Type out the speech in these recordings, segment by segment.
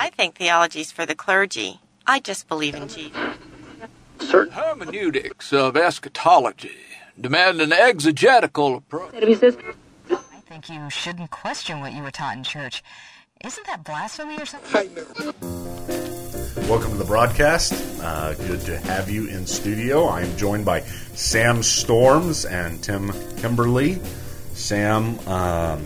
I think theology's for the clergy. I just believe in Jesus. Certain hermeneutics of eschatology demand an exegetical approach. I think you shouldn't question what you were taught in church. Isn't that blasphemy or something? Welcome to the broadcast. Uh, good to have you in studio. I am joined by Sam Storms and Tim Kimberly. Sam, um,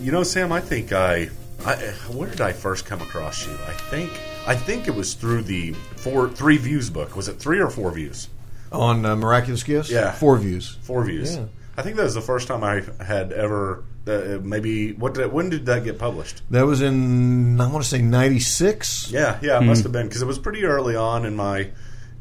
you know, Sam, I think I, I, where did I first come across you? I think, I think it was through the four, three views book. Was it three or four views? on uh, miraculous gifts. Yeah. four views. Four views. Yeah. I think that was the first time I had ever. Uh, maybe what? Did, when did that get published? That was in I want to say ninety six. Yeah, yeah, it must have been because it was pretty early on in my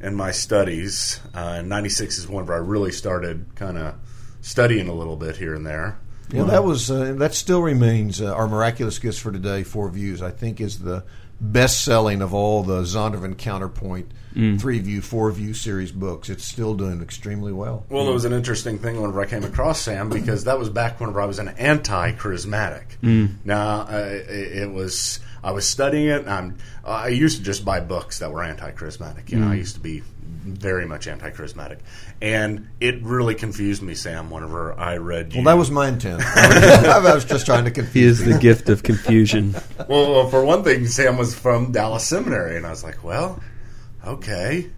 in my studies. Uh, '96 is whenever I really started kind of studying a little bit here and there. Yeah, that was uh, that still remains uh, our miraculous gifts for today. Four views, I think, is the best selling of all the Zondervan Counterpoint three view, four view series books. It's still doing extremely well. Well, it was an interesting thing whenever I came across Sam because that was back whenever I was an anti-charismatic. Now uh, it, it was I was studying it. And I'm I used to just buy books that were anti-charismatic. You know, I used to be very much anti-charismatic, and it really confused me, Sam. Whenever I read, you. Well, that was my intent. I was, just trying to He confuse. is the gift of confusion. Well, well, for one thing, Sam was from Dallas Seminary, and I was like, well, okay.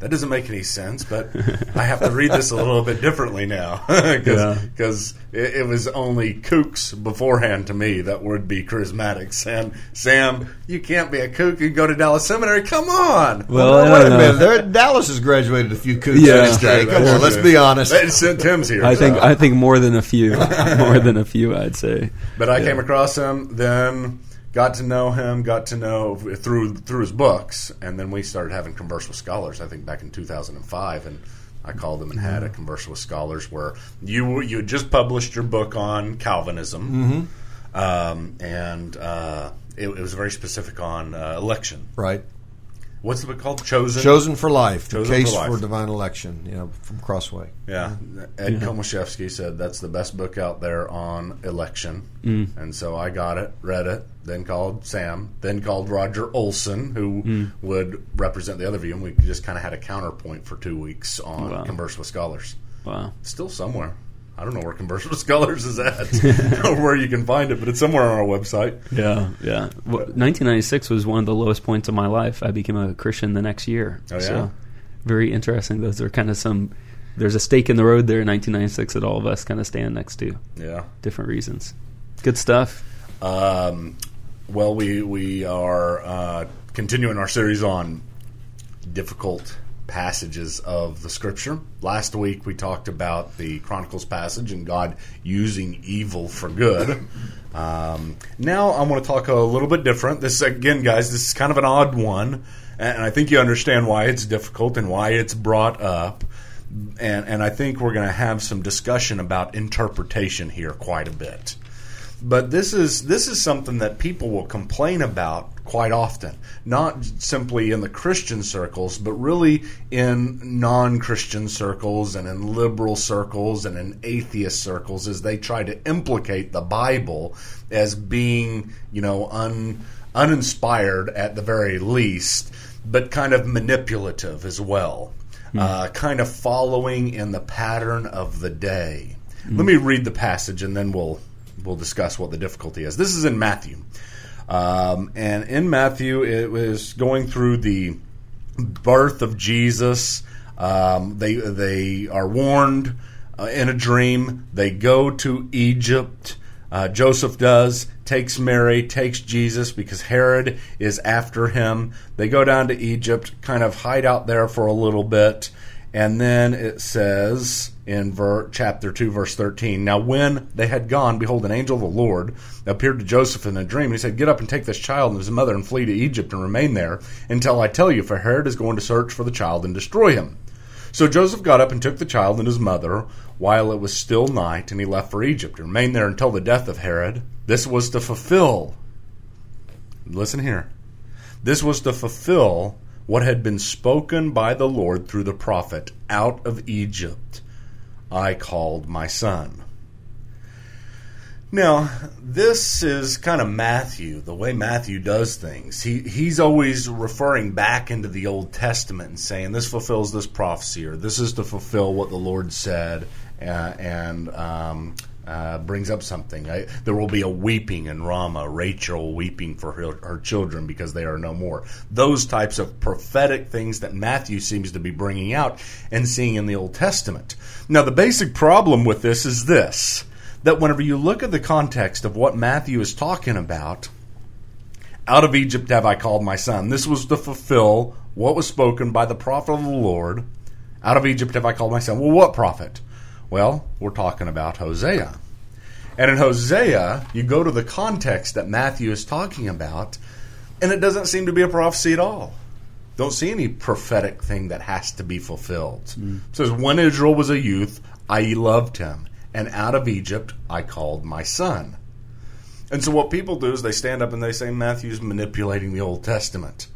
That doesn't make any sense, but I have to read this a little bit differently now because Yeah. it, it was only kooks beforehand to me that would be charismatic. Sam, Sam, you can't be a kook and go to Dallas Seminary. Come on. Well, I wait a minute. There, Dallas has graduated a few coups Yeah. in. Come That's on, let's be honest. That's- Tim's here. I think. I think more than a few, more than a few, I'd say. But I Yeah. came across him, then got to know him, got to know through through his books, and then we started having converse with scholars. I think back in 2005, and I called them and had a converse with scholars where you you had just published your book on Calvinism, um, and uh, it, it was very specific on uh, election. Right. What's the book called? Chosen. Chosen for life. Chosen the case for for, divine election. You know, from Crossway. Yeah, Ed Komoszewski said that's the best book out there on election, Mm. and so I got it, read it, then called Sam, then called Roger Olson, who Mm. would represent the other view, and we just kind of had a counterpoint for two weeks on Wow. Converse with Scholars. Wow. Still somewhere. I don't know where Converse with Scholars is at, or where you can find it, but it's somewhere on our website. Yeah, yeah. Well, 1996 was one of the lowest points of my life. I became a Christian the next year. Oh, yeah? So, very interesting. Those are kind of some. There's a stake in the road there in 1996 that all of us kind of stand next to. Yeah. Different reasons. Good stuff. Um, well, we we are uh, continuing our series on difficult passages of the Scripture. Last week we talked about the Chronicles passage and God using evil for good. Um, now I want to talk a little bit different. This again, guys, this is kind of an odd one, and I think you understand why it's difficult and why it's brought up. And, and I think we're going to have some discussion about interpretation here quite a bit but this is this is something that people will complain about quite often. Not simply in the christian circles but really in non-christian circles and in liberal circles and in atheist circles as they try to implicate the bible as being you know un, uninspired at the very least but kind of manipulative as well. Uh, kind of following in the pattern of the day. Let me read the passage and then we'll we'll discuss what the difficulty is. This is in Matthew. Um, and in Matthew, it was going through the birth of Jesus. Um, they they are warned uh, in a dream. They go to Egypt. Uh, Joseph does takes Mary, takes Jesus because Herod is after him. They go down to Egypt, kind of hide out there for a little bit, and then it says in ver- chapter 2, verse 13 Now, when they had gone, behold, an angel of the Lord appeared to Joseph in a dream. And he said, Get up and take this child and his mother and flee to Egypt and remain there until I tell you, for Herod is going to search for the child and destroy him. So Joseph got up and took the child and his mother while it was still night, and he left for Egypt and remained there until the death of Herod. This was to fulfill. Listen here. This was to fulfill what had been spoken by the Lord through the prophet Out of Egypt I called my son. Now, this is kind of Matthew, the way Matthew does things. He he's always referring back into the Old Testament and saying this fulfills this prophecy, or this is to fulfill what the Lord said, uh, and um, uh, brings up something. I, there will be a weeping in Rama, Rachel weeping for her, her children because they are no more. Those types of prophetic things that Matthew seems to be bringing out and seeing in the Old Testament. Now, the basic problem with this is this that whenever you look at the context of what Matthew is talking about, out of Egypt have I called my son. This was to fulfill what was spoken by the prophet of the Lord. Out of Egypt have I called my son. Well, what prophet? Well, we're talking about Hosea. And in Hosea, you go to the context that Matthew is talking about, and it doesn't seem to be a prophecy at all. Don't see any prophetic thing that has to be fulfilled. Mm. It says, When Israel was a youth, I loved him and out of Egypt I called my son. And so what people do is they stand up and they say Matthew's manipulating the Old Testament.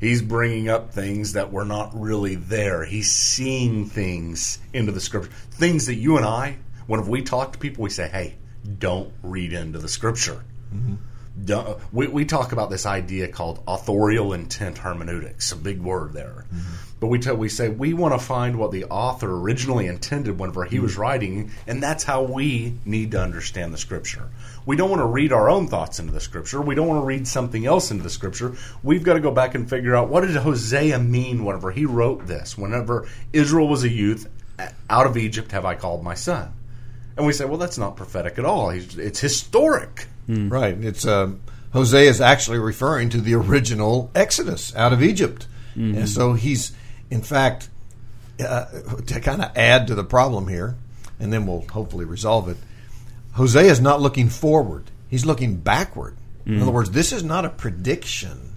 He's bringing up things that were not really there. He's seeing things into the scripture. Things that you and I, whenever we talk to people, we say, hey, don't read into the scripture. Mm-hmm we, we talk about this idea called authorial intent hermeneutics, a big word there. Mm-hmm. But we tell, we say we want to find what the author originally intended whenever he mm-hmm. was writing, and that's how we need to understand the scripture. We don't want to read our own thoughts into the scripture. We don't want to read something else into the scripture. We've got to go back and figure out what did Hosea mean whenever he wrote this. Whenever Israel was a youth, out of Egypt have I called my son. And we say, well, that's not prophetic at all. It's historic. Mm. Right. It's uh, Hosea is actually referring to the original Exodus out of Egypt, mm-hmm. and so he's, in fact, uh, to kind of add to the problem here, and then we'll hopefully resolve it. Hosea is not looking forward; he's looking backward. Mm-hmm. In other words, this is not a prediction.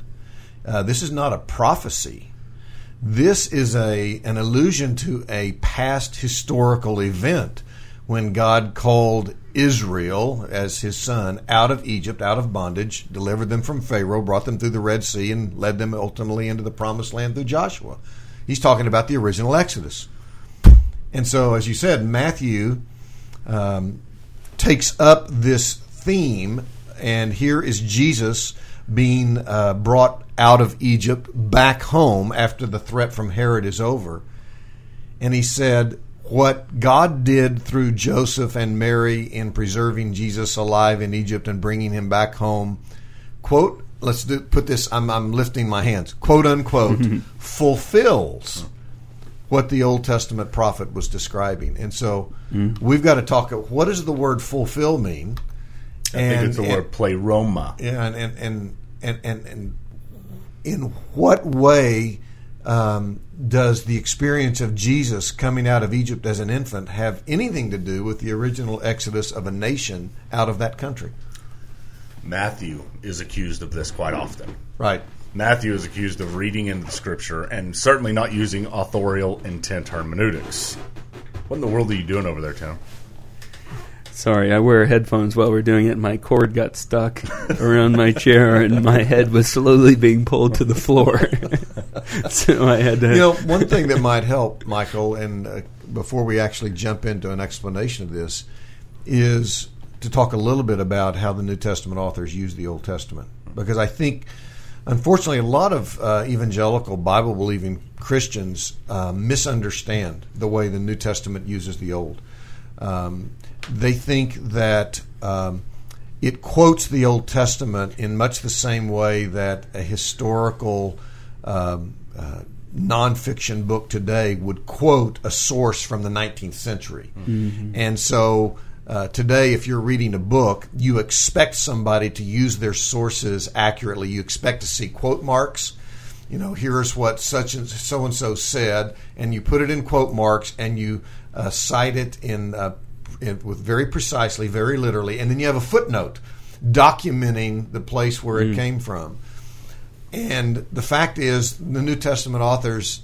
Uh, this is not a prophecy. This is a an allusion to a past historical event when God called Israel as his son out of Egypt, out of bondage, delivered them from Pharaoh, brought them through the Red Sea, and led them ultimately into the promised land through Joshua. He's talking about the original Exodus. And so, as you said, Matthew um, takes up this theme, and here is Jesus being uh, brought out of Egypt back home after the threat from Herod is over. And he said, what God did through Joseph and Mary in preserving Jesus alive in Egypt and bringing him back home, quote, let's do, put this, I'm, I'm lifting my hands, quote unquote, fulfills what the Old Testament prophet was describing. And so mm. we've got to talk, what does the word fulfill mean? I and, think it's the and, word pleroma. Yeah, and, and, and, and, and, and in what way um, does the experience of Jesus coming out of Egypt as an infant have anything to do with the original exodus of a nation out of that country? Matthew is accused of this quite often. Right. Matthew is accused of reading into the scripture and certainly not using authorial intent hermeneutics. What in the world are you doing over there, Tim? Sorry, I wear headphones while we're doing it. My cord got stuck around my chair, and my head was slowly being pulled to the floor. so I had to. You know, one thing that might help, Michael, and uh, before we actually jump into an explanation of this, is to talk a little bit about how the New Testament authors use the Old Testament, because I think. Unfortunately, a lot of uh, evangelical Bible believing Christians uh, misunderstand the way the New Testament uses the Old. Um, they think that um, it quotes the Old Testament in much the same way that a historical um, uh, nonfiction book today would quote a source from the 19th century. Mm-hmm. And so uh, today, if you're reading a book, you expect somebody to use their sources accurately. You expect to see quote marks. You know, here's what such and so and so said, and you put it in quote marks, and you uh, cite it in uh, with very precisely, very literally, and then you have a footnote documenting the place where mm. it came from. And the fact is, the New Testament authors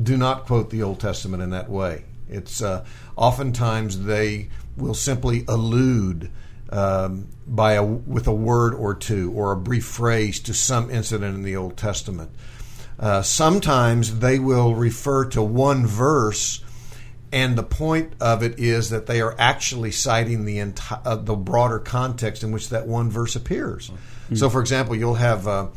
do not quote the Old Testament in that way. It's uh, oftentimes they will simply allude um, by a, with a word or two or a brief phrase to some incident in the Old Testament. Uh, sometimes they will refer to one verse and the point of it is that they are actually citing the entire uh, the broader context in which that one verse appears. Mm-hmm. So, for example, you'll have uh,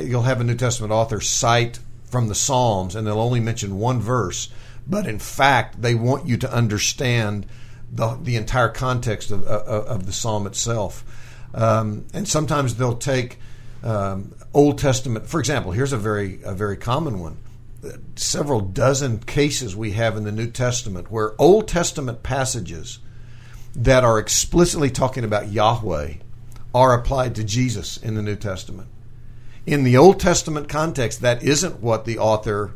you'll have a New Testament author cite from the Psalms, and they'll only mention one verse, but in fact, they want you to understand the the entire context of of, of the psalm itself. Um, and sometimes they'll take um, Old Testament, for example. Here's a very a very common one several dozen cases we have in the New Testament where Old Testament passages that are explicitly talking about Yahweh are applied to Jesus in the New Testament. In the Old Testament context, that isn't what the author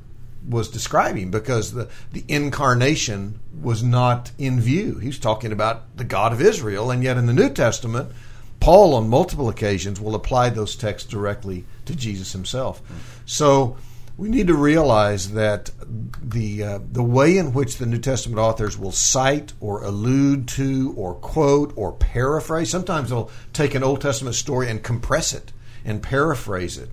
was describing because the, the incarnation was not in view. He's talking about the God of Israel, and yet in the New Testament, Paul on multiple occasions will apply those texts directly to Jesus himself. So we need to realize that the uh, the way in which the New Testament authors will cite or allude to or quote or paraphrase sometimes they'll take an Old Testament story and compress it and paraphrase it.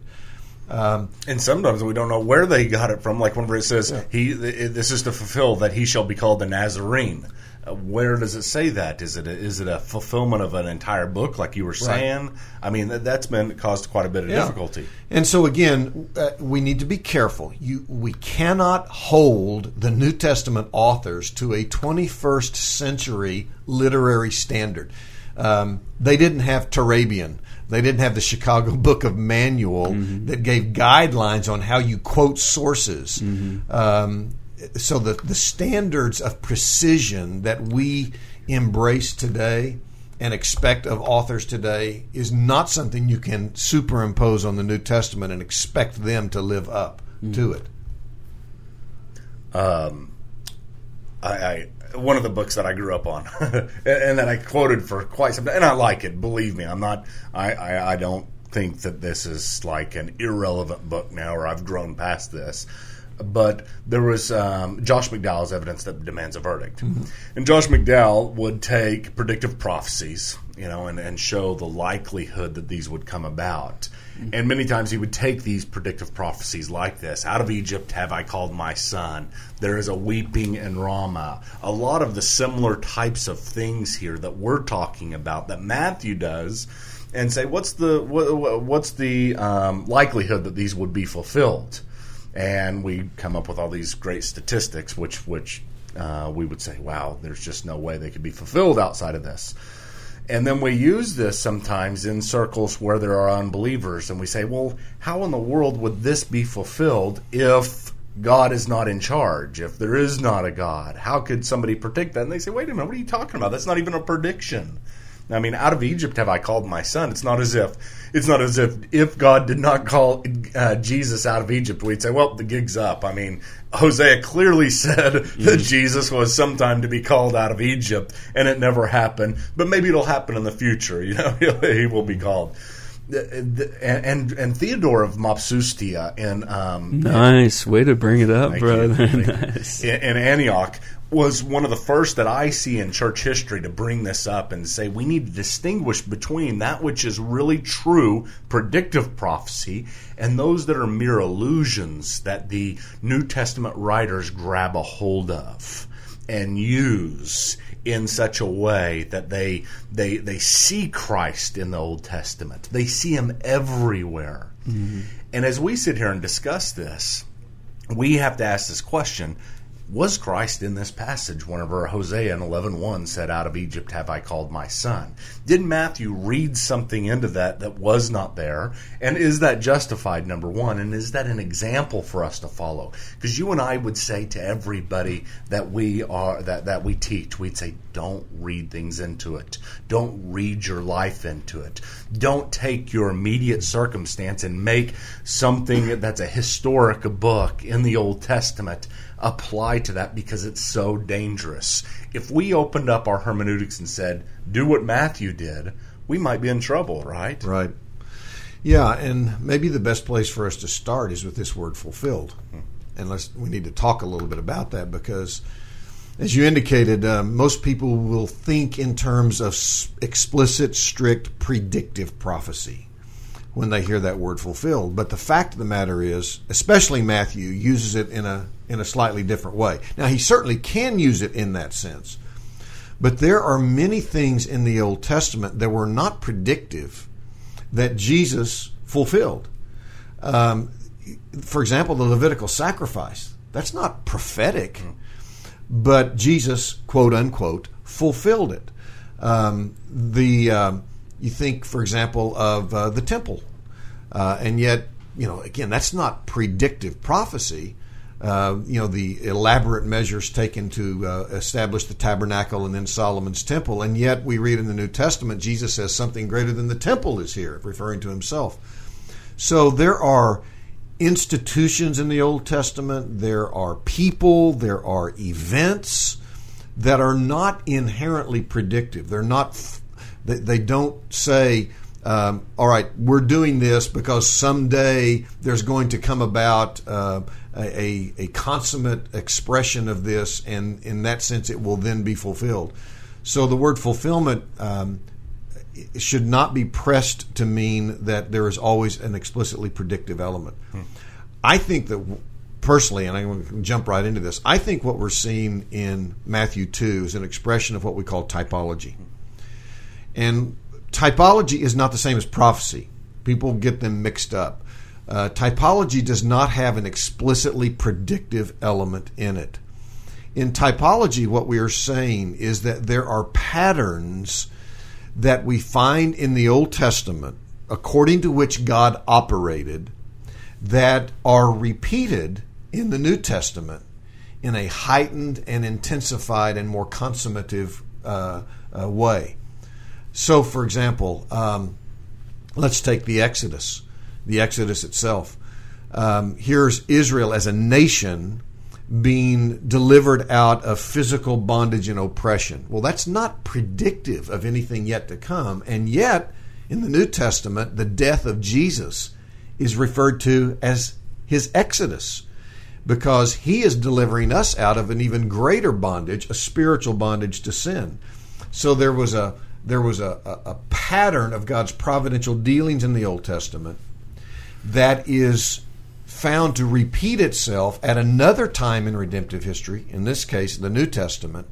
Um, and sometimes we don't know where they got it from. Like whenever it says yeah. he, this is to fulfill that he shall be called the Nazarene where does it say that? Is it a, is it a fulfillment of an entire book, like you were saying? Right. I mean, that, has been caused quite a bit of yeah. difficulty. And so again, uh, we need to be careful. You, we cannot hold the New Testament authors to a 21st century literary standard. Um, they didn't have Turabian. They didn't have the Chicago Book of Manual mm-hmm. that gave guidelines on how you quote sources. Mm-hmm. Um, so the the standards of precision that we embrace today and expect of authors today is not something you can superimpose on the New Testament and expect them to live up mm. to it. Um, I, I, one of the books that I grew up on, and, that I quoted for quite some time, and I like it. Believe me, I'm not. I, I, I don't think that this is like an irrelevant book now, or I've grown past this but there was um, Josh McDowell's evidence that demands a verdict. Mm-hmm. And Josh McDowell would take predictive prophecies, you know, and, and show the likelihood that these would come about. And many times he would take these predictive prophecies like this Out of Egypt have I called my son. There is a weeping in Ramah. A lot of the similar types of things here that we're talking about that Matthew does. And say what's the what, what's the um, likelihood that these would be fulfilled? and we come up with all these great statistics, which which uh, we would say, wow, there's just no way they could be fulfilled outside of this. And then we use this sometimes in circles where there are unbelievers, and we say, well, how in the world would this be fulfilled if God is not in charge, if there is not a God? How could somebody predict that? And they say, wait a minute, what are you talking about? That's not even a prediction. I mean, out of Egypt have I called my son. It's not as if it's not as if if God did not call uh, Jesus out of Egypt, we'd say, well, the gig's up. I mean, Hosea clearly said mm-hmm. that Jesus was sometime to be called out of Egypt, and it never happened. But maybe it'll happen in the future. You know, he will be called. And, and and Theodore of Mopsuestia in um, nice way to bring it up, brother. nice. in, in Antioch was one of the first that I see in church history to bring this up and say we need to distinguish between that which is really true predictive prophecy and those that are mere illusions that the New Testament writers grab a hold of and use in such a way that they they they see Christ in the Old Testament. They see him everywhere. Mm-hmm. And as we sit here and discuss this, we have to ask this question was Christ in this passage whenever Hosea in 11.1 said, Out of Egypt have I called my son? Did Matthew read something into that that was not there? And is that justified, number one? And is that an example for us to follow? Because you and I would say to everybody that we are that, that we teach, we'd say, don't read things into it. Don't read your life into it. Don't take your immediate circumstance and make something that's a historic book in the Old Testament apply to that because it's so dangerous. If we opened up our hermeneutics and said, do what Matthew did, we might be in trouble, right? Right. Yeah, and maybe the best place for us to start is with this word fulfilled. Hmm. And let's, we need to talk a little bit about that because, as you indicated, uh, most people will think in terms of explicit, strict, predictive prophecy when they hear that word fulfilled. But the fact of the matter is, especially Matthew uses it in a in a slightly different way. Now he certainly can use it in that sense. But there are many things in the Old Testament that were not predictive that Jesus fulfilled. Um, for example, the Levitical sacrifice. That's not prophetic, but Jesus, quote unquote, fulfilled it. Um, the um, you think, for example, of uh, the temple, uh, and yet, you know, again, that's not predictive prophecy. Uh, you know, the elaborate measures taken to uh, establish the tabernacle and then Solomon's temple, and yet we read in the New Testament Jesus says something greater than the temple is here, referring to himself. So there are institutions in the Old Testament, there are people, there are events that are not inherently predictive. They're not they, don't say, um, all right, we're doing this because someday there's going to come about uh, a, a consummate expression of this, and in that sense, it will then be fulfilled. So the word fulfillment um, should not be pressed to mean that there is always an explicitly predictive element. Hmm. I think that personally, and I'm going to jump right into this, I think what we're seeing in Matthew 2 is an expression of what we call typology. And typology is not the same as prophecy. People get them mixed up. Uh, typology does not have an explicitly predictive element in it. In typology, what we are saying is that there are patterns that we find in the Old Testament, according to which God operated, that are repeated in the New Testament in a heightened and intensified and more consummative uh, uh, way. So, for example, um, let's take the Exodus, the Exodus itself. Um, here's Israel as a nation being delivered out of physical bondage and oppression. Well, that's not predictive of anything yet to come. And yet, in the New Testament, the death of Jesus is referred to as his Exodus because he is delivering us out of an even greater bondage, a spiritual bondage to sin. So there was a there was a, a, a pattern of God's providential dealings in the Old Testament that is found to repeat itself at another time in redemptive history, in this case, the New Testament,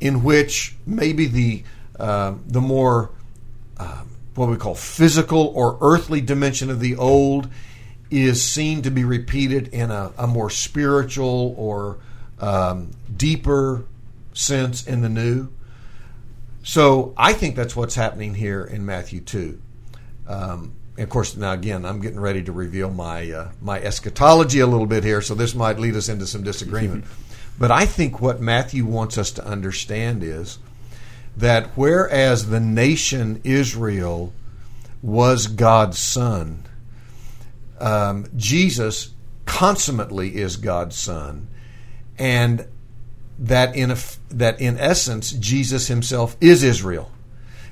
in which maybe the uh, the more uh, what we call physical or earthly dimension of the old is seen to be repeated in a, a more spiritual or um, deeper sense in the new. So I think that's what's happening here in Matthew 2. Um, of course, now again, I'm getting ready to reveal my uh, my eschatology a little bit here, so this might lead us into some disagreement. but I think what Matthew wants us to understand is that whereas the nation Israel was God's son, um, Jesus consummately is God's son, and that in a, that in essence Jesus himself is Israel,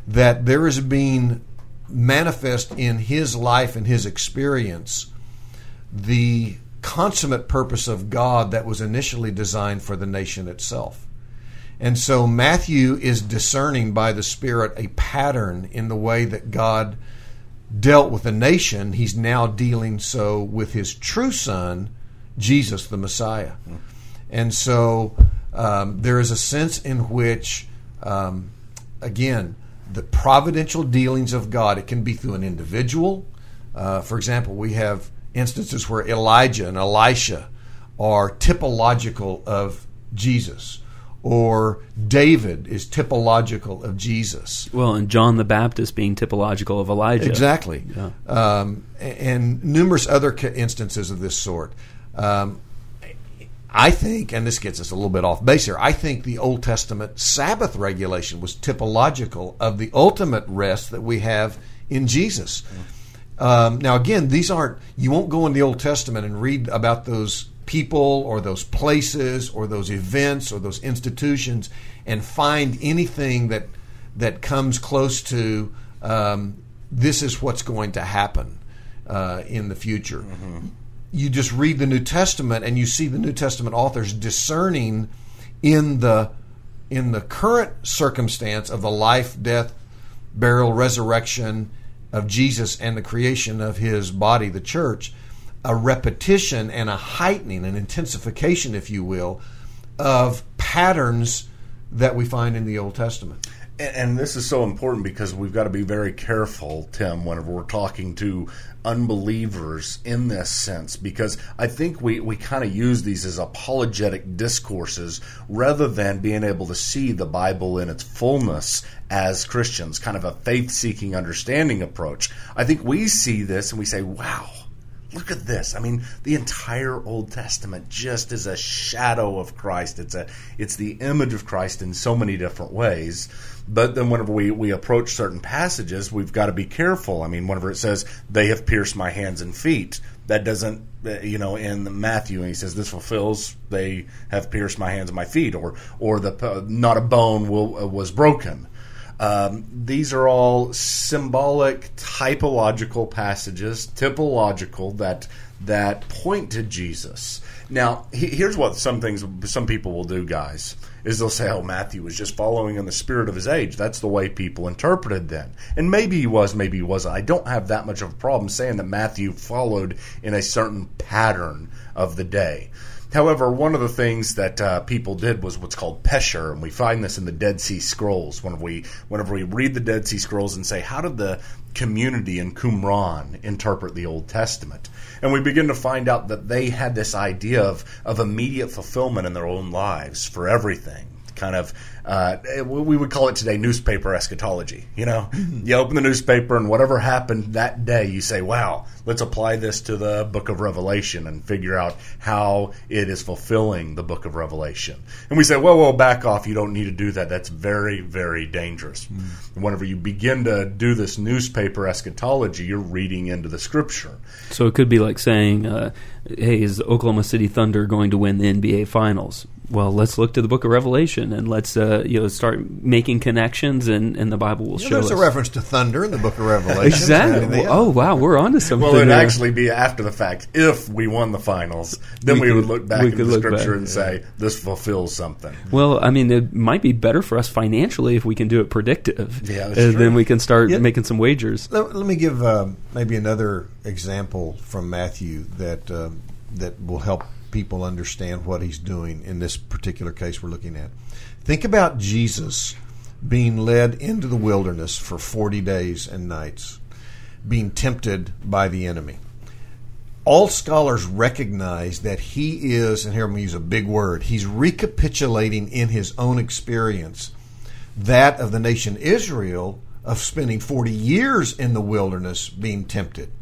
that there is being manifest in his life and his experience the consummate purpose of God that was initially designed for the nation itself. And so Matthew is discerning by the Spirit a pattern in the way that God dealt with the nation. He's now dealing so with his true son, Jesus the Messiah. And so um, there is a sense in which, um, again, the providential dealings of God, it can be through an individual. Uh, for example, we have instances where Elijah and Elisha are typological of Jesus, or David is typological of Jesus. Well, and John the Baptist being typological of Elijah. Exactly. Yeah. Um, and numerous other instances of this sort. Um, I think, and this gets us a little bit off base here, I think the Old Testament Sabbath regulation was typological of the ultimate rest that we have in Jesus. Um, now, again, these aren't, you won't go in the Old Testament and read about those people or those places or those events or those institutions and find anything that, that comes close to um, this is what's going to happen uh, in the future. Mm-hmm you just read the New Testament and you see the New Testament authors discerning in the in the current circumstance of the life, death, burial, resurrection, of Jesus and the creation of his body, the church, a repetition and a heightening, an intensification, if you will, of patterns that we find in the Old Testament. And, this is so important because we've got to be very careful, Tim, whenever we're talking to unbelievers in this sense, because I think we, we kind of use these as apologetic discourses rather than being able to see the Bible in its fullness as Christians, kind of a faith seeking understanding approach. I think we see this and we say, wow look at this. I mean, the entire Old Testament just is a shadow of Christ. It's a it's the image of Christ in so many different ways. But then whenever we, we approach certain passages, we've got to be careful. I mean, whenever it says, they have pierced my hands and feet, that doesn't, uh, you know, in Matthew, he says, this fulfills, they have pierced my hands and my feet, or, or the, uh, not a bone will, uh, was broken. Um, these are all symbolic, typological passages, typological that that point to Jesus. Now, he, here's what some things some people will do, guys, is they'll say, "Oh, Matthew was just following in the spirit of his age." That's the way people interpreted then, and maybe he was, maybe he wasn't. I don't have that much of a problem saying that Matthew followed in a certain pattern of the day. However, one of the things that uh, people did was what's called pesher, and we find this in the Dead Sea Scrolls. Whenever we whenever we read the Dead Sea Scrolls and say, how did the community in Qumran interpret the Old Testament? And we begin to find out that they had this idea of of immediate fulfillment in their own lives for everything kind of uh, we would call it today newspaper eschatology. You know, mm-hmm. you open the newspaper and whatever happened that day, you say, "Wow, let's apply this to the Book of Revelation and figure out how it is fulfilling the Book of Revelation." And we say, "Well, well, back off. You don't need to do that. That's very, very dangerous." Mm. Whenever you begin to do this newspaper eschatology, you're reading into the Scripture. So it could be like saying, uh, "Hey, is Oklahoma City Thunder going to win the NBA Finals?" well, let's look to the book of Revelation and let's uh, you know start making connections, and, and the Bible will yeah, show there's us. a reference to thunder in the book of Revelation. exactly. Well, oh wow, we're on to something. Well, it'd there. actually be after the fact. If we won the finals, then we, we could, would look back into the scripture back, and yeah. say this fulfills something. Well, I mean, it might be better for us financially if we can do it predictive. Yeah, then we can start yeah. making some wagers. Let, let me give uh, maybe another example from Matthew that uh, that will help people understand what he's doing in this particular case we're looking at. Think about Jesus being led into the wilderness for 40 days and nights, being tempted by the enemy. All scholars recognize that he is, and here I'm going to use a big word, he's recapitulating in his own experience that of the nation Israel of spending 40 years in the wilderness being tempted.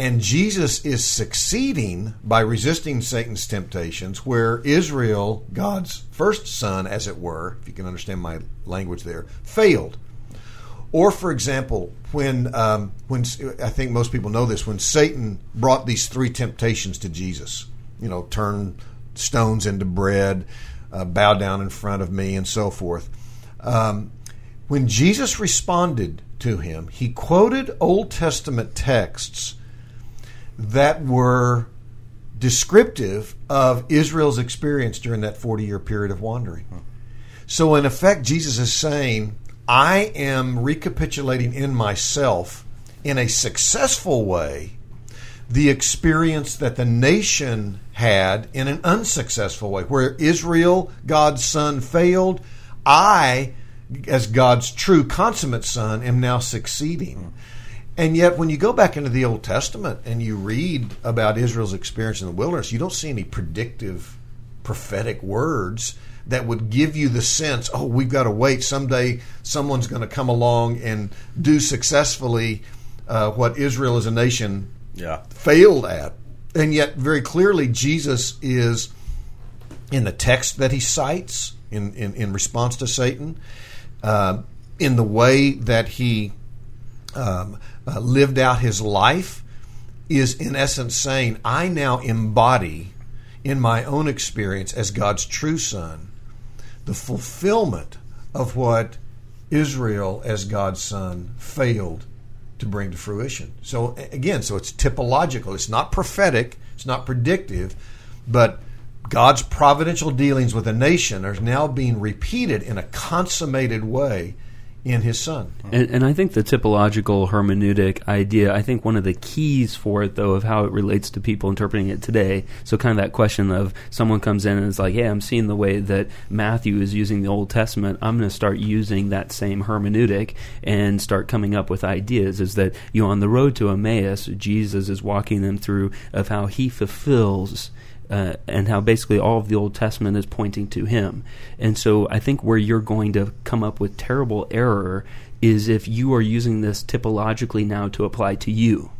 And Jesus is succeeding by resisting Satan's temptations, where Israel, God's first son, as it were, if you can understand my language there, failed. Or, for example, when um, when I think most people know this, when Satan brought these three temptations to Jesus, you know, turn stones into bread, uh, bow down in front of me, and so forth. Um, when Jesus responded to him, he quoted Old Testament texts that were descriptive of Israel's experience during that 40 year period of wandering. So, in effect, Jesus is saying, I am recapitulating in myself in a successful way the experience that the nation had in an unsuccessful way, where Israel, God's son, failed. I, as God's true consummate son, am now succeeding. And yet, when you go back into the Old Testament and you read about Israel's experience in the wilderness, you don't see any predictive prophetic words that would give you the sense, oh, we've got to wait. Someday someone's going to come along and do successfully uh, what Israel as a nation yeah. failed at. And yet, very clearly, Jesus is in the text that he cites in, in, in response to Satan, uh, in the way that he um, uh, lived out his life is in essence saying, I now embody in my own experience as God's true son the fulfillment of what Israel as God's son failed to bring to fruition. So again, so it's typological. It's not prophetic, it's not predictive, but God's providential dealings with a nation are now being repeated in a consummated way in his son. And, and I think the typological hermeneutic idea, I think one of the keys for it, though, of how it relates to people interpreting it today. So, kind of that question of someone comes in and is like, hey, I'm seeing the way that Matthew is using the Old Testament. I'm going to start using that same hermeneutic and start coming up with ideas. Is that, you know, on the road to Emmaus, Jesus is walking them through of how he fulfills uh, and how basically all of the Old Testament is pointing to him. And so I think where you're going to come up with terrible error is if you are using this typologically now to apply to you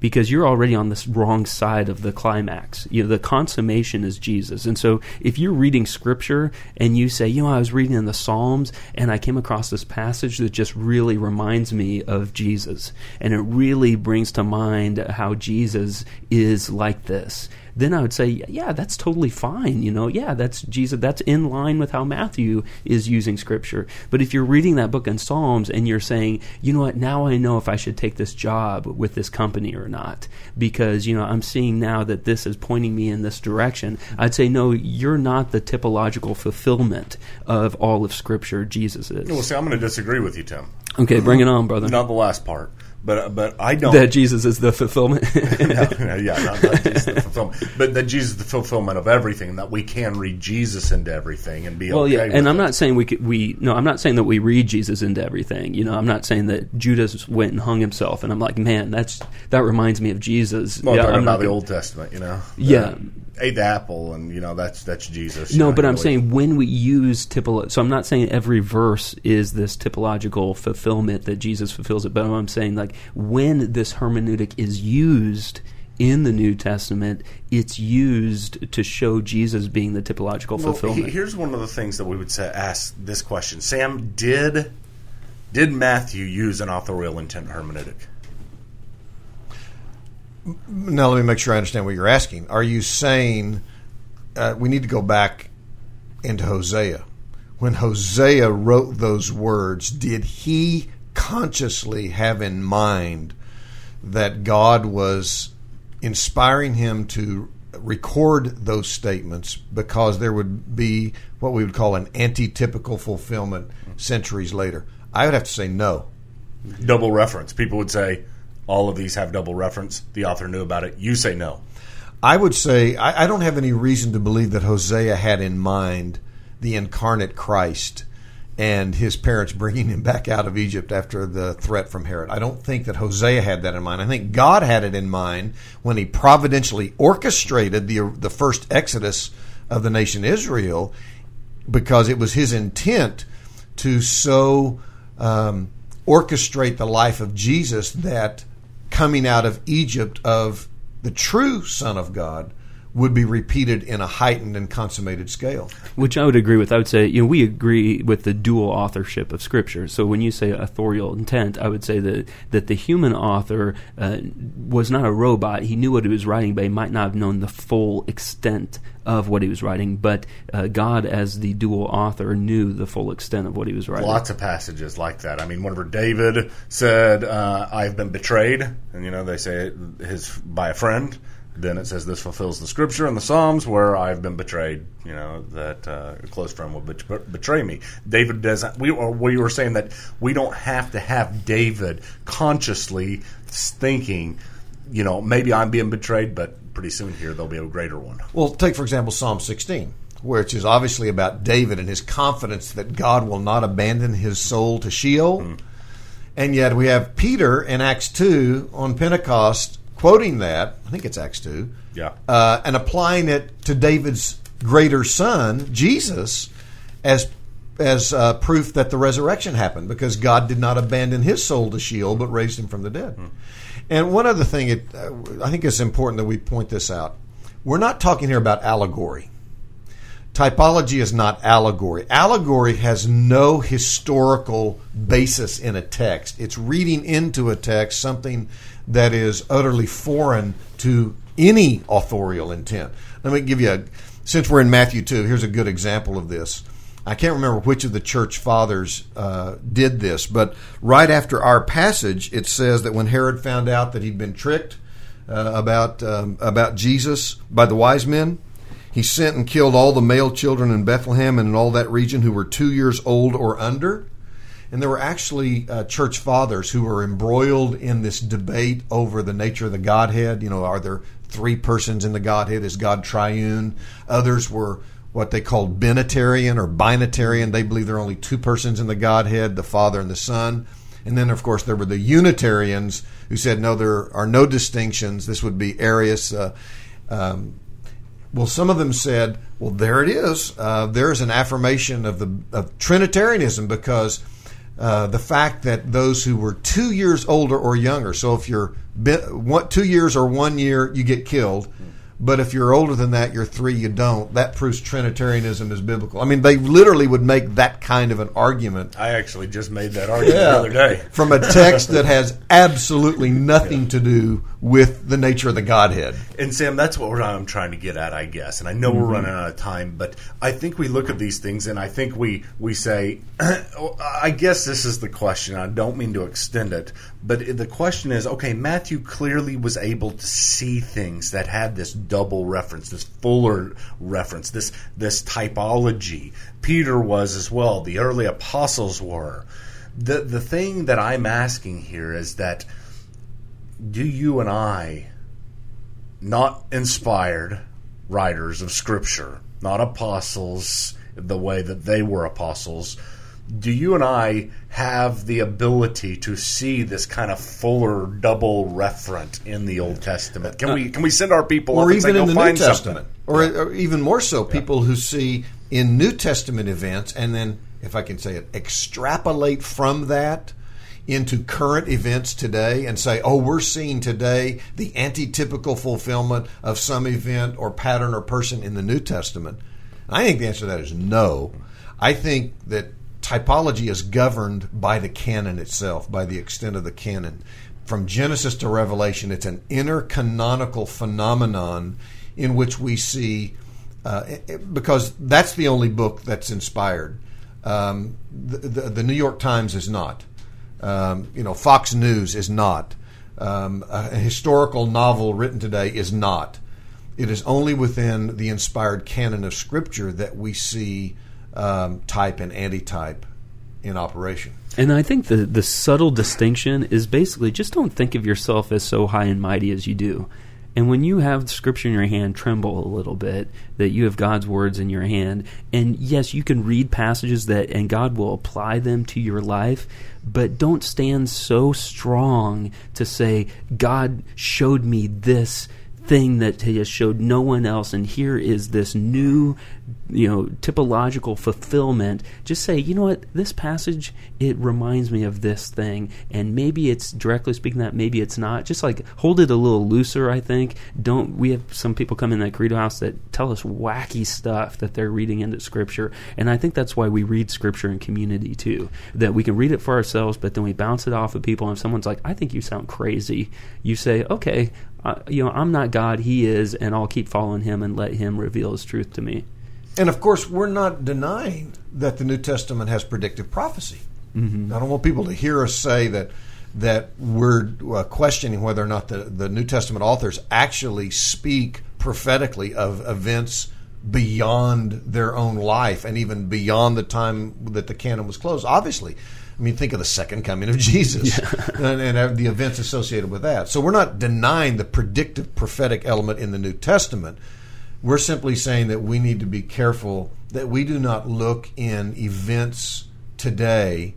because you're already on this wrong side of the climax. You know, the consummation is Jesus. And so if you're reading scripture and you say, you know, I was reading in the Psalms and I came across this passage that just really reminds me of Jesus and it really brings to mind how Jesus is like this then I would say, yeah, that's totally fine. You know, yeah, that's Jesus. That's in line with how Matthew is using Scripture. But if you're reading that book in Psalms and you're saying, you know what, now I know if I should take this job with this company or not, because you know I'm seeing now that this is pointing me in this direction. I'd say, no, you're not the typological fulfillment of all of Scripture. Jesus is. Well, see, I'm going to disagree with you, Tim. Okay, bring it on, brother. Not the last part. But uh, but I don't that Jesus is the fulfillment. no, yeah, not, not Jesus the fulfillment, but that Jesus is the fulfillment of everything. That we can read Jesus into everything and be well, okay yeah. And I'm it. not saying we could, we no, I'm not saying that we read Jesus into everything. You know, I'm not saying that Judas went and hung himself, and I'm like, man, that's that reminds me of Jesus. Well, yeah, talking I'm about not the gonna- Old Testament, you know. Yeah. Ate the apple, and you know that's that's Jesus. No, you know, but I'm really. saying when we use typolo, so I'm not saying every verse is this typological fulfillment that Jesus fulfills it, but I'm saying like when this hermeneutic is used in the New Testament, it's used to show Jesus being the typological Well, fulfillment. he- here's one of the things that we would say, ask this question: Sam, did did Matthew use an authorial intent hermeneutic? Now, let me make sure I understand what you're asking. Are you saying uh, we need to go back into Hosea? When Hosea wrote those words, did he consciously have in mind that God was inspiring him to record those statements because there would be what we would call an antitypical fulfillment centuries later? I would have to say no. Double reference. People would say all of these have double reference. The author knew about it. You say no. I would say I, I don't have any reason to believe that Hosea had in mind the incarnate Christ and his parents bringing him back out of Egypt after the threat from Herod. I don't think that Hosea had that in mind. I think God had it in mind when he providentially orchestrated the the first exodus of the nation Israel because it was his intent to so um, orchestrate the life of Jesus that coming out of Egypt of the true Son of God would be repeated in a heightened and consummated scale. Which I would agree with. I would say, you know, we agree with the dual authorship of Scripture. So when you say authorial intent, I would say that, that the human author uh, was not a robot. He knew what he was writing, but he might not have known the full extent of what he was writing. But uh, God, as the dual author, knew the full extent of what he was writing. Lots of passages like that. I mean, whenever David said, uh, "I've been betrayed," and you know they say it his by a friend, then it says this fulfills the scripture in the Psalms where I've been betrayed. You know that uh, a close friend will bet- betray me. David doesn't. We or we were saying that we don't have to have David consciously thinking. You know, maybe I'm being betrayed, but pretty soon here there'll be a greater one. Well, take for example Psalm 16, which is obviously about David and his confidence that God will not abandon his soul to Sheol. And yet we have Peter in Acts 2 on Pentecost quoting that, I think it's Acts 2, Yeah. uh, and applying it to David's greater son, Jesus, as as uh, proof that the resurrection happened because God did not abandon his soul to Sheol but raised him from the dead. And one other thing, it, uh, I think it's important that we point this out. We're not talking here about allegory. Typology is not allegory. Allegory has no historical basis in a text. It's reading into a text something that is utterly foreign to any authorial intent. Let me give you a, since we're in Matthew 2, here's a good example of this. I can't remember which of the church fathers uh, did this, but right after our passage, it says that when Herod found out that he'd been tricked uh, about um, about Jesus by the wise men, he sent and killed all the male children in Bethlehem and in all that region who were two years old or under. And there were actually uh, church fathers who were embroiled in this debate over the nature of the Godhead. You know, are there three persons in the Godhead? Is God triune? Others were what they called binitarian or binitarian. They believe there are only two persons in the Godhead, the Father and the Son. And then, of course, there were the Unitarians who said, no, there are no distinctions. This would be Arius. Uh, um, well, some of them said, well, there it is. Uh, there's an affirmation of the of Trinitarianism because uh, the fact that those who were two years older or younger, so if you're one, two years or one year, you get killed. But if you're older than that, you're three, you don't. That proves Trinitarianism is biblical. I mean, they literally would make that kind of an argument. I actually just made that argument yeah, the other day. From a text that has absolutely nothing yeah. to do with the nature of the Godhead. And Sam, that's what I'm trying to get at, I guess. And I know mm-hmm. we're running out of time, but I think we look at these things and I think we we say, I guess this is the question. I don't mean to extend it, but the question is, okay, Matthew clearly was able to see things that had this double reference, this fuller reference, this this typology. Peter was as well. The early apostles were. The the thing that I'm asking here is that do you and I, not inspired writers of Scripture, not apostles the way that they were apostles, do you and I have the ability to see this kind of fuller double referent in the Old Testament? Can we can we send our people or even say, in the New Testament, or, yeah. or, even more so, people yeah. who see in New Testament events and then, if I can say it, extrapolate from that into current events today and say, oh, we're seeing today the antitypical fulfillment of some event or pattern or person in the New Testament? I think the answer to that is no. I think that typology is governed by the canon itself, by the extent of the canon. From Genesis to Revelation, it's an intercanonical phenomenon in which we see, uh, because that's the only book that's inspired. Um, the, the, the New York Times is not. Um, you know, Fox News is not. Um, a historical novel written today is not. It is only within the inspired canon of Scripture that we see um, type and antitype in operation. And I think the the subtle distinction is basically just don't think of yourself as so high and mighty as you do. And when you have scripture in your hand, tremble a little bit that you have God's words in your hand. And yes, you can read passages that, and God will apply them to your life, but don't stand so strong to say, God showed me this thing that has showed no one else. And here is this new you know typological fulfillment. Just say you know what? This passage it reminds me of this thing. And maybe it's directly speaking that maybe it's not. Just like hold it a little looser i think. Don't we have some people come in that credo house that tell us wacky stuff that they're reading into scripture. And i think that's why we read scripture in community too. That we can read it for ourselves but then we bounce it off of people. And if someone's like i think you sound crazy you say okay uh, you know, I'm not God, He is, and I'll keep following Him and let Him reveal His truth to me. And of course, we're not denying that the New Testament has predictive prophecy. Mm-hmm. I don't want people to hear us say that that we're uh, questioning whether or not the, the New Testament authors actually speak prophetically of events beyond their own life and even beyond the time that the canon was closed. Obviously, I mean, think of the second coming of Jesus yeah. and, and, the events associated with that. So we're not denying the predictive prophetic element in the New Testament. We're simply saying that we need to be careful that we do not look in events today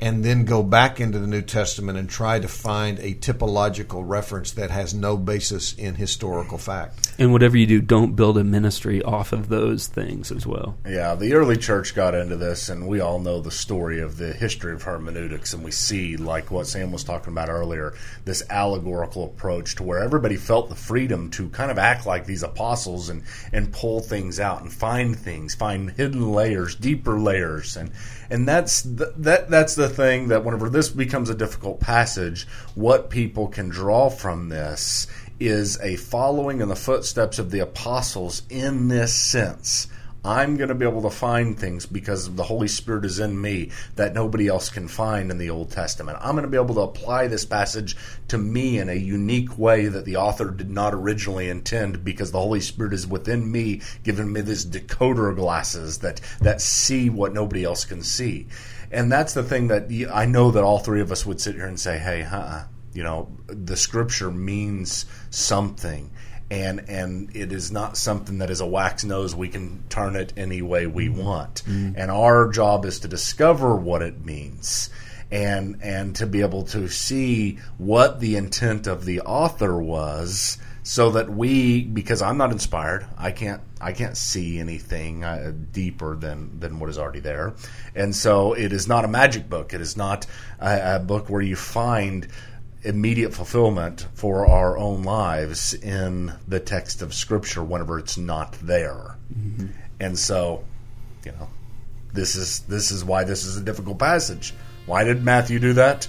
and then go back into the New Testament and try to find a typological reference that has no basis in historical fact. And whatever you do, don't build a ministry off of those things as well. Yeah, the early church got into this, and we all know the story of the history of hermeneutics, and we see, like what Sam was talking about earlier, this allegorical approach to where everybody felt the freedom to kind of act like these apostles and, and pull things out and find things, find hidden layers, deeper layers, and and that's the, that that's the thing that whenever this becomes a difficult passage, what people can draw from this is a following in the footsteps of the apostles in this sense I'm going to be able to find things because the Holy Spirit is in me that nobody else can find in the Old Testament. I'm going to be able to apply this passage to me in a unique way that the author did not originally intend because the Holy Spirit is within me, giving me these decoder glasses that, that see what nobody else can see. And that's the thing that I know that all three of us would sit here and say, "Hey, huh? You know, the scripture means something." And, and it is not something that is a wax nose. We can turn it any way we mm-hmm. want. Mm-hmm. And our job is to discover what it means and and to be able to see what the intent of the author was so that we because I'm not inspired I can't I can't see anything uh, deeper than than what is already there and so it is not a magic book it is not a, a book where you find immediate fulfillment for our own lives in the text of scripture whenever it's not there and so you know this is this is why this is a difficult passage. Why did Matthew do that?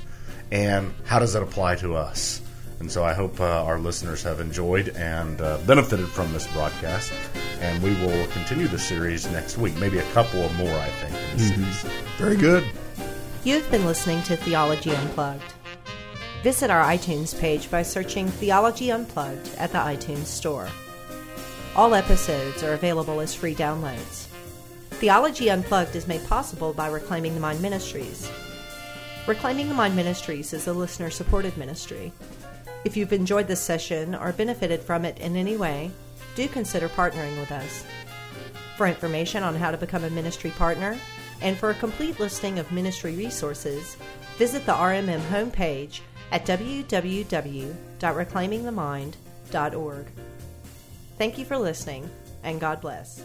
And how does it apply to us? And so I hope uh, our listeners have enjoyed and uh, benefited from this broadcast. And we will continue the series next week. Maybe a couple of more, I think. In the series. Very good. You've been listening to Theology Unplugged. Visit our iTunes page by searching Theology Unplugged at the iTunes Store. All episodes are available as free downloads. Theology Unplugged is made possible by Reclaiming the Mind Ministries. Reclaiming the Mind Ministries is a listener supported ministry. If you've enjoyed this session or benefited from it in any way, do consider partnering with us. For information on how to become a ministry partner and for a complete listing of ministry resources, visit the RMM homepage at www.reclaimingthemind.org. Thank you for listening, and God bless.